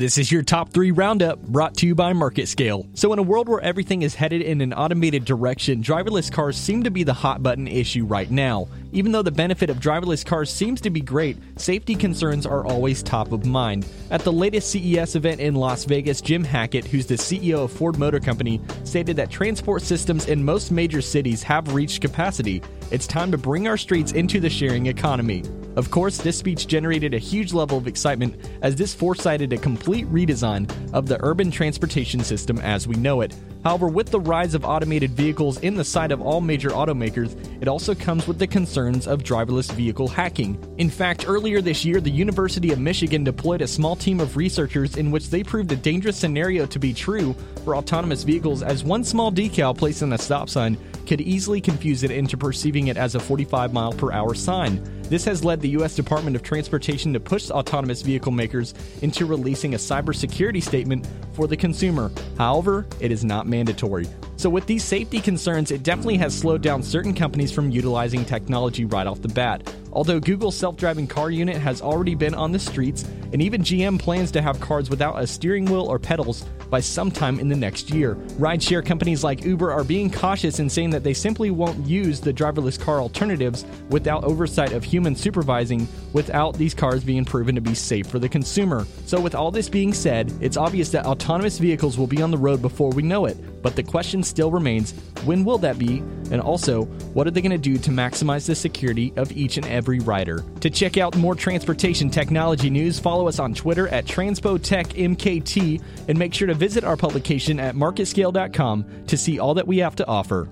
This is your top three roundup brought to you by Market Scale. So, in a world where everything is headed in an automated direction, driverless cars seem to be the hot button issue right now. Even though the benefit of driverless cars seems to be great, safety concerns are always top of mind. At the latest CES event in Las Vegas, Jim Hackett, who's the CEO of Ford Motor Company, stated that transport systems in most major cities have reached capacity. It's time to bring our streets into the sharing economy. Of course, this speech generated a huge level of excitement as this foresighted a complete redesign of the urban transportation system as we know it. However, with the rise of automated vehicles in the sight of all major automakers, it also comes with the concerns of driverless vehicle hacking. In fact, earlier this year, the University of Michigan deployed a small team of researchers in which they proved a dangerous scenario to be true for autonomous vehicles as one small decal placed on a stop sign could easily confuse it into perceiving it as a 45 mile per hour sign. This has led the U.S. Department of Transportation to push autonomous vehicle makers into releasing a cybersecurity statement for the consumer. However, it is not mandatory. So, with these safety concerns, it definitely has slowed down certain companies from utilizing technology right off the bat. Although Google's self driving car unit has already been on the streets, and even GM plans to have cars without a steering wheel or pedals by sometime in the next year. Rideshare companies like Uber are being cautious in saying that they simply won't use the driverless car alternatives without oversight of human supervising, without these cars being proven to be safe for the consumer. So, with all this being said, it's obvious that autonomous vehicles will be on the road before we know it. But the question still remains when will that be? And also, what are they going to do to maximize the security of each and every rider? To check out more transportation technology news, follow us on Twitter at TranspoTechMKT and make sure to visit our publication at marketscale.com to see all that we have to offer.